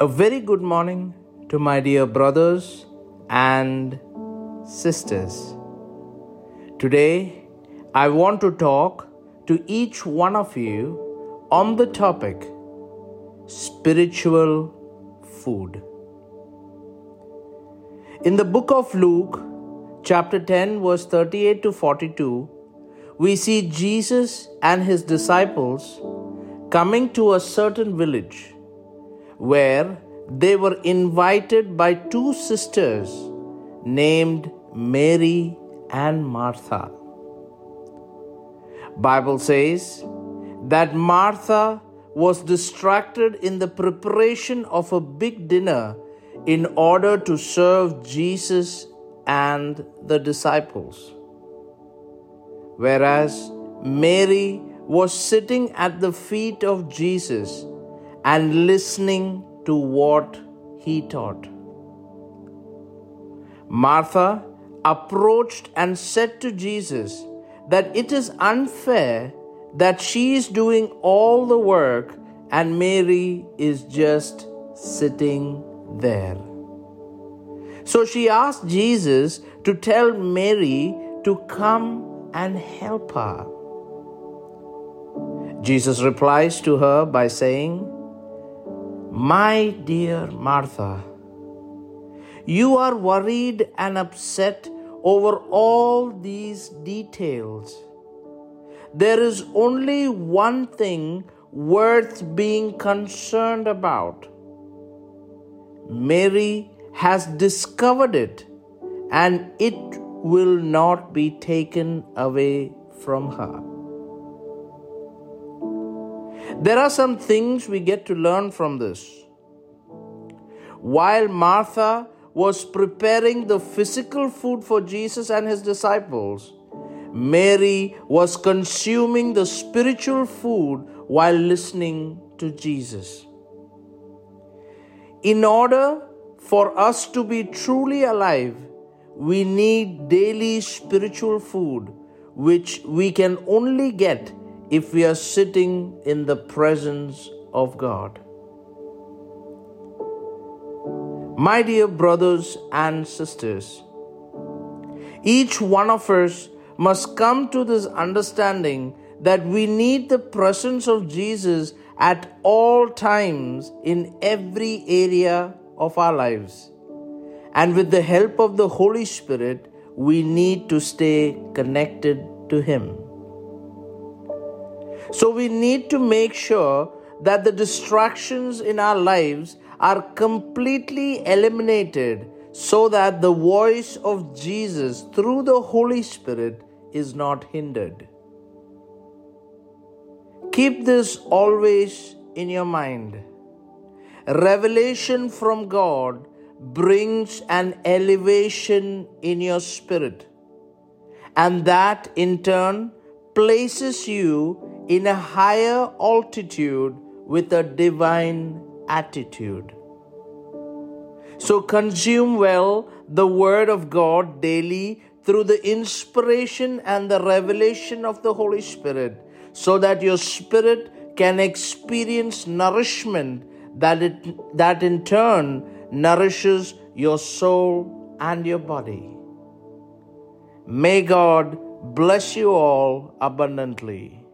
A very good morning to my dear brothers and sisters. Today, I want to talk to each one of you on the topic spiritual food. In the book of Luke, chapter 10, verse 38 to 42, we see Jesus and his disciples coming to a certain village where they were invited by two sisters named Mary and Martha. Bible says that Martha was distracted in the preparation of a big dinner in order to serve Jesus and the disciples. Whereas Mary was sitting at the feet of Jesus and listening to what he taught. Martha approached and said to Jesus that it is unfair that she is doing all the work and Mary is just sitting there. So she asked Jesus to tell Mary to come and help her. Jesus replies to her by saying, My dear Martha, you are worried and upset over all these details. There is only one thing worth being concerned about. Mary has discovered it and it will not be taken away from her. There are some things we get to learn from this. While Martha was preparing the physical food for Jesus and his disciples, Mary was consuming the spiritual food while listening to Jesus. In order for us to be truly alive, we need daily spiritual food, which we can only get if we are sitting in the presence of God. My dear brothers and sisters, each one of us must come to this understanding that we need the presence of Jesus at all times in every area of our lives. And with the help of the Holy Spirit, we need to stay connected to Him. So we need to make sure that the distractions in our lives are completely eliminated so that the voice of Jesus through the Holy Spirit is not hindered. Keep this always in your mind. Revelation from God brings an elevation in your spirit, and that in turn places you in a higher altitude with a divine attitude. So consume well the Word of God daily through the inspiration and the revelation of the Holy Spirit, so that your spirit can experience nourishment that, it, that in turn nourishes your soul and your body. May God bless you all abundantly.